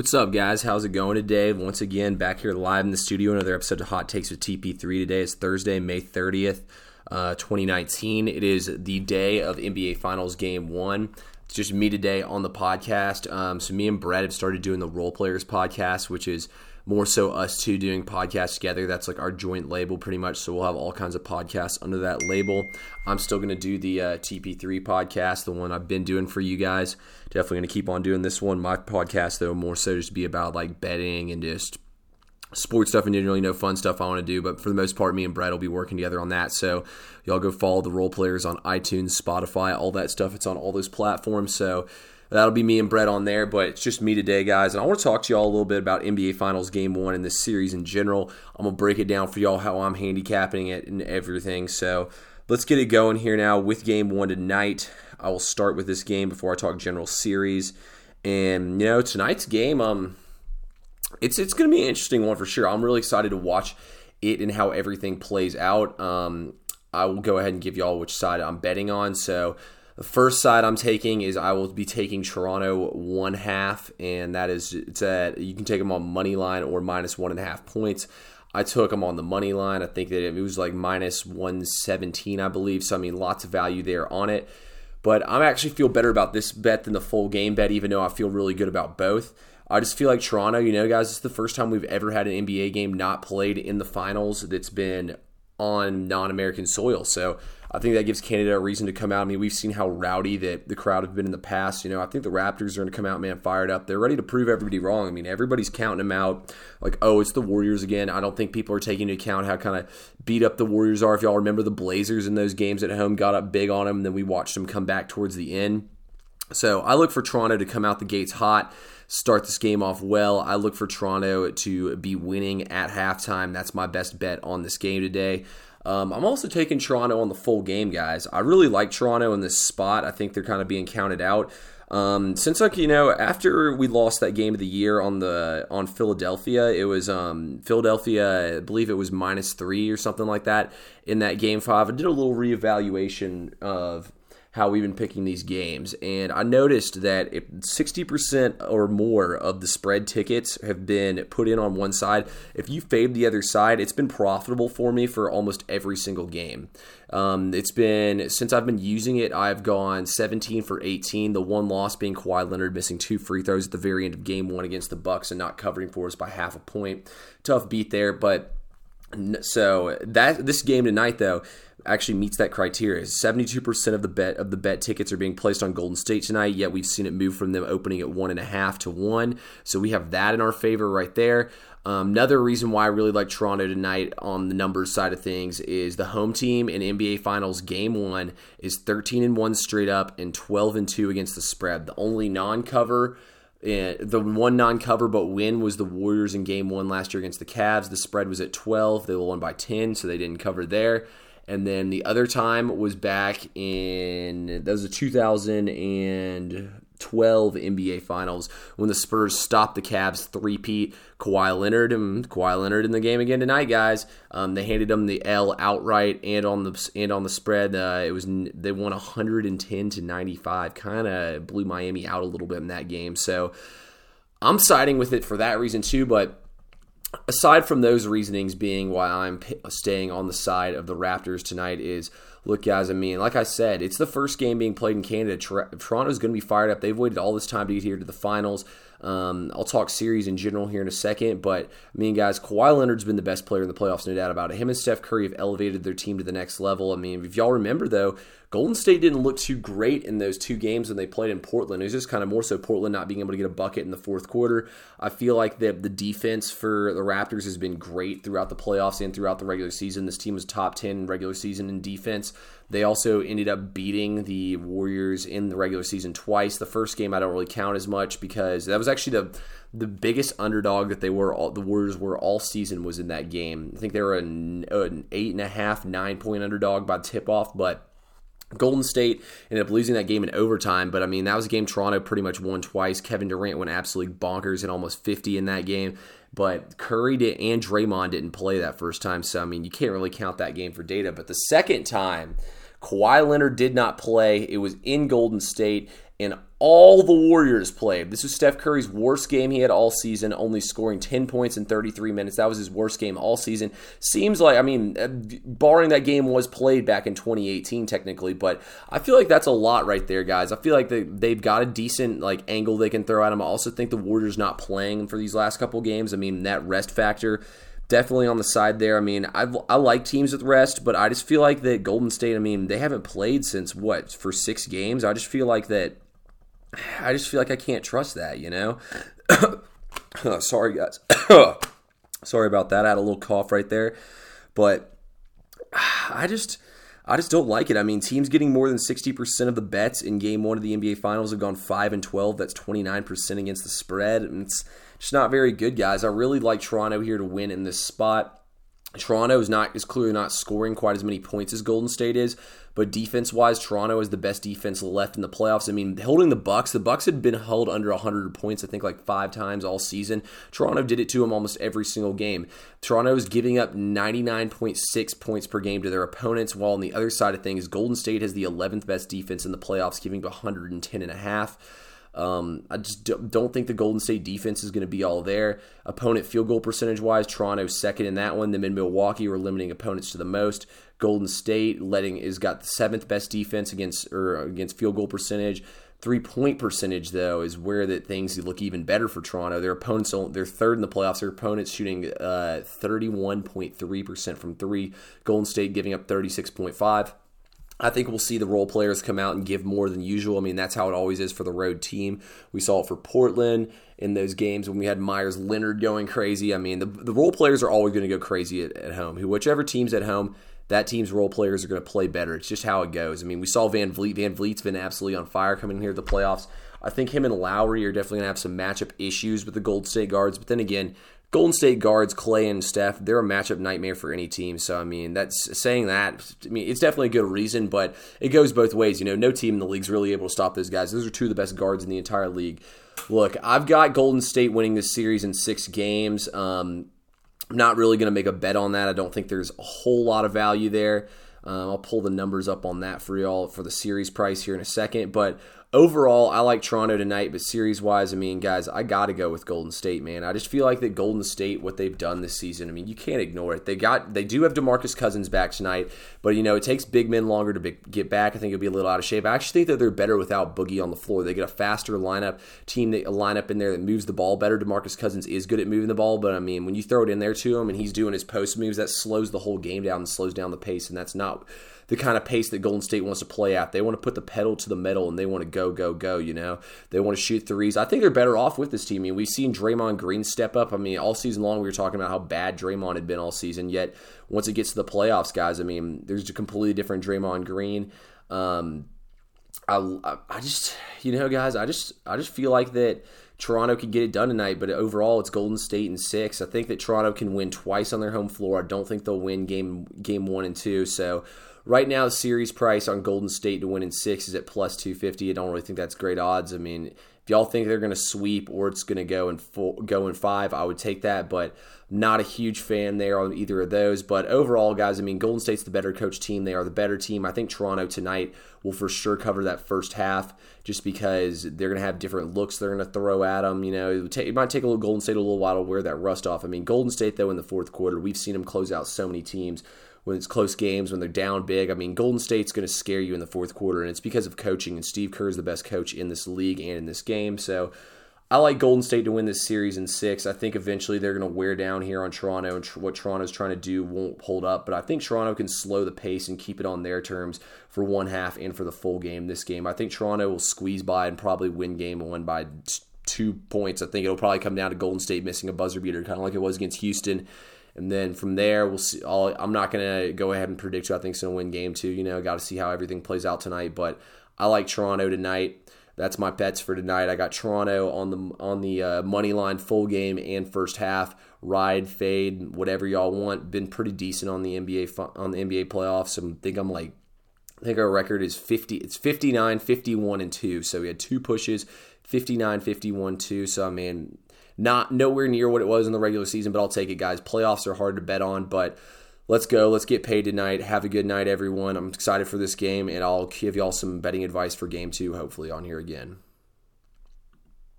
What's up, guys? How's it going today? Once again, back here live in the studio. Another episode of Hot Takes with TP3 today. is Thursday, May 30th, uh, 2019. It is the day of NBA Finals Game 1. It's just me today on the podcast. Um, so, me and Brett have started doing the Role Players podcast, which is more so us two doing podcasts together. That's like our joint label, pretty much. So we'll have all kinds of podcasts under that label. I'm still going to do the uh, TP3 podcast, the one I've been doing for you guys. Definitely going to keep on doing this one. My podcast, though, more so just be about like betting and just sports stuff and generally no fun stuff I want to do. But for the most part, me and Brett will be working together on that. So y'all go follow the role players on iTunes, Spotify, all that stuff. It's on all those platforms. So That'll be me and Brett on there, but it's just me today, guys. And I want to talk to y'all a little bit about NBA Finals Game 1 and this series in general. I'm going to break it down for y'all how I'm handicapping it and everything. So let's get it going here now with Game 1 tonight. I will start with this game before I talk general series. And, you know, tonight's game, um, it's, it's going to be an interesting one for sure. I'm really excited to watch it and how everything plays out. Um, I will go ahead and give y'all which side I'm betting on. So, the first side I'm taking is I will be taking Toronto one half, and that is it's at you can take them on money line or minus one and a half points. I took them on the money line. I think that it was like minus 117, I believe. So I mean, lots of value there on it. But I actually feel better about this bet than the full game bet, even though I feel really good about both. I just feel like Toronto, you know, guys, it's the first time we've ever had an NBA game not played in the finals that's been on non American soil. So I think that gives Canada a reason to come out. I mean, we've seen how rowdy that the crowd have been in the past. You know, I think the Raptors are going to come out, man, fired up. They're ready to prove everybody wrong. I mean, everybody's counting them out like, oh, it's the Warriors again. I don't think people are taking into account how kind of beat up the Warriors are. If y'all remember the Blazers in those games at home, got up big on them, and then we watched them come back towards the end. So I look for Toronto to come out the gates hot start this game off well. I look for Toronto to be winning at halftime. That's my best bet on this game today. Um, I'm also taking Toronto on the full game, guys. I really like Toronto in this spot. I think they're kind of being counted out. Um, since like you know, after we lost that game of the year on the on Philadelphia, it was um, Philadelphia. I believe it was minus three or something like that in that game five. I did a little reevaluation of how we've been picking these games. And I noticed that if 60% or more of the spread tickets have been put in on one side, if you fade the other side, it's been profitable for me for almost every single game. Um, it's been, since I've been using it, I've gone 17 for 18. The one loss being Kawhi Leonard missing two free throws at the very end of game one against the Bucks and not covering for us by half a point. Tough beat there, but so that this game tonight though actually meets that criteria. 72% of the bet of the bet tickets are being placed on Golden State tonight, yet we've seen it move from them opening at one and a half to one. So we have that in our favor right there. Um, another reason why I really like Toronto tonight on the numbers side of things is the home team in NBA Finals Game One is 13 and one straight up and 12 and two against the spread. The only non-cover the one non-cover but win was the Warriors in Game One last year against the Cavs. The spread was at 12. They won by 10, so they didn't cover there. And then the other time was back in that was the 2012 NBA Finals when the Spurs stopped the Cavs three-peat. Kawhi Leonard and Kawhi Leonard in the game again tonight, guys. Um, they handed them the L outright and on the and on the spread. Uh, it was they won 110 to 95. Kind of blew Miami out a little bit in that game. So I'm siding with it for that reason too, but aside from those reasonings being why I'm staying on the side of the Raptors tonight is look guys I mean like I said it's the first game being played in Canada. Toronto's going to be fired up. They've waited all this time to get here to the finals um, I'll talk series in general here in a second, but I mean, guys, Kawhi Leonard's been the best player in the playoffs, no doubt about it. Him and Steph Curry have elevated their team to the next level. I mean, if y'all remember, though, Golden State didn't look too great in those two games when they played in Portland. It was just kind of more so Portland not being able to get a bucket in the fourth quarter. I feel like the, the defense for the Raptors has been great throughout the playoffs and throughout the regular season. This team was top 10 regular season in defense. They also ended up beating the Warriors in the regular season twice. The first game I don't really count as much because that was actually the the biggest underdog that they were all the Warriors were all season was in that game. I think they were an, an eight and a half, nine point underdog by tip off, but Golden State ended up losing that game in overtime, but I mean, that was a game Toronto pretty much won twice. Kevin Durant went absolutely bonkers and almost 50 in that game, but Curry did, and Draymond didn't play that first time, so I mean, you can't really count that game for data. But the second time, Kawhi Leonard did not play. It was in Golden State, and all the Warriors played. This was Steph Curry's worst game he had all season, only scoring 10 points in 33 minutes. That was his worst game all season. Seems like, I mean, uh, barring that game was played back in 2018 technically, but I feel like that's a lot right there, guys. I feel like they, they've got a decent like angle they can throw at him. I also think the Warriors not playing for these last couple games. I mean, that rest factor definitely on the side there. I mean, I I like teams with rest, but I just feel like that Golden State. I mean, they haven't played since what for six games. I just feel like that I just feel like I can't trust that, you know? Uh, sorry, guys. sorry about that. I had a little cough right there. But I just. I just don't like it. I mean, teams getting more than 60% of the bets in game one of the NBA Finals have gone 5 and 12. That's 29% against the spread. And it's just not very good, guys. I really like Toronto here to win in this spot. Toronto is not is clearly not scoring quite as many points as Golden State is, but defense wise, Toronto is the best defense left in the playoffs. I mean, holding the Bucks, the Bucks had been held under 100 points, I think, like five times all season. Toronto did it to them almost every single game. Toronto is giving up 99.6 points per game to their opponents, while on the other side of things, Golden State has the 11th best defense in the playoffs, giving up 110 and a half. Um, I just don't think the Golden State defense is going to be all there. Opponent field goal percentage wise, Toronto second in that one. Them in Milwaukee were limiting opponents to the most. Golden State letting is got the seventh best defense against or against field goal percentage. Three point percentage though is where that things look even better for Toronto. Their opponents they're third in the playoffs. Their opponents shooting uh, thirty one point three percent from three. Golden State giving up thirty six point five. I think we'll see the role players come out and give more than usual. I mean, that's how it always is for the road team. We saw it for Portland in those games when we had Meyers Leonard going crazy. I mean, the, the role players are always going to go crazy at, at home. Whichever team's at home, that team's role players are going to play better. It's just how it goes. I mean, we saw VanVleet. Van Vleet's been absolutely on fire coming here to the playoffs. I think him and Lowry are definitely going to have some matchup issues with the Gold State guards. But then again, Golden State guards Klay and Steph, they're a matchup nightmare for any team. So I mean, that's saying that. I mean, it's definitely a good reason, but it goes both ways. You know, no team in the league's really able to stop those guys. Those are two of the best guards in the entire league. Look, I've got Golden State winning this series in six games. Um, I'm not really going to make a bet on that. I don't think there's a whole lot of value there. Um, I'll pull the numbers up on that for y'all for the series price here in a second. But overall, I like Toronto tonight, but series wise, I mean, guys, I got to go with Golden State, man. I just feel like that Golden State, what they've done this season, I mean, you can't ignore it. They got, they do have Demarcus Cousins back tonight, but you know, it takes big men longer to be, get back. I think it'll be a little out of shape. I actually think that they're better without Boogie on the floor. They get a faster lineup team, that, a lineup in there that moves the ball better. Demarcus Cousins is good at moving the ball, but I mean, when you throw it in there to him and he's doing his post moves, that slows the whole game down and slows down the pace, and that's not the kind of pace that Golden State wants to play at. They want to put the pedal to the metal and they want to go, go, go, go, you know? They want to shoot threes. I think they're better off with this team. I mean, we've seen Draymond Green step up. I mean, all season long we were talking about how bad Draymond had been all season, yet once it gets to the playoffs, guys, I mean, there's a completely different Draymond Green. Um, I, I just, you know, guys, I just, I just feel like that Toronto could get it done tonight, but overall it's Golden State in six. I think that Toronto can win twice on their home floor. I don't think they'll win game game one and two. So Right now, the series price on Golden State to win in six is at plus 250. I don't really think that's great odds. I mean, if y'all think they're going to sweep or it's going to go in four, go in five, I would take that. But not a huge fan there on either of those. But overall, guys, I mean, Golden State's the better coach team. They are the better team. I think Toronto tonight will for sure cover that first half just because they're going to have different looks they're going to throw at them. You know, it, take, it might take a little Golden State a little while to wear that rust off. I mean, Golden State, though, in the fourth quarter, we've seen them close out so many teams when it's close games, when they're down big. I mean, Golden State's going to scare you in the fourth quarter, and it's because of coaching. And Steve Kerr is the best coach in this league and in this game. So I like Golden State to win this series in six. I think eventually they're going to wear down here on Toronto, and what Toronto's trying to do won't hold up. But I think Toronto can slow the pace and keep it on their terms for one half and for the full game this game. I think Toronto will squeeze by and probably win game one by two points. I think it'll probably come down to Golden State missing a buzzer beater, kind of like it was against Houston and then from there, we'll see. i am not going to go ahead and predict who I think's going to win game two. You know, got to see how everything plays out tonight. But I like Toronto tonight. That's my bets for tonight. I got Toronto on the on the uh, money line, full game and first half. Ride, fade, whatever y'all want. Been pretty decent on the NBA on the NBA playoffs. I think I'm like I think our record is 50 it's 59 51 and 2 so we had two pushes 59 51 2 so I mean not nowhere near what it was in the regular season, but I'll take it, guys. Playoffs are hard to bet on, but let's go. Let's get paid tonight. Have a good night, everyone. I'm excited for this game, and I'll give y'all some betting advice for game two, hopefully, on here again.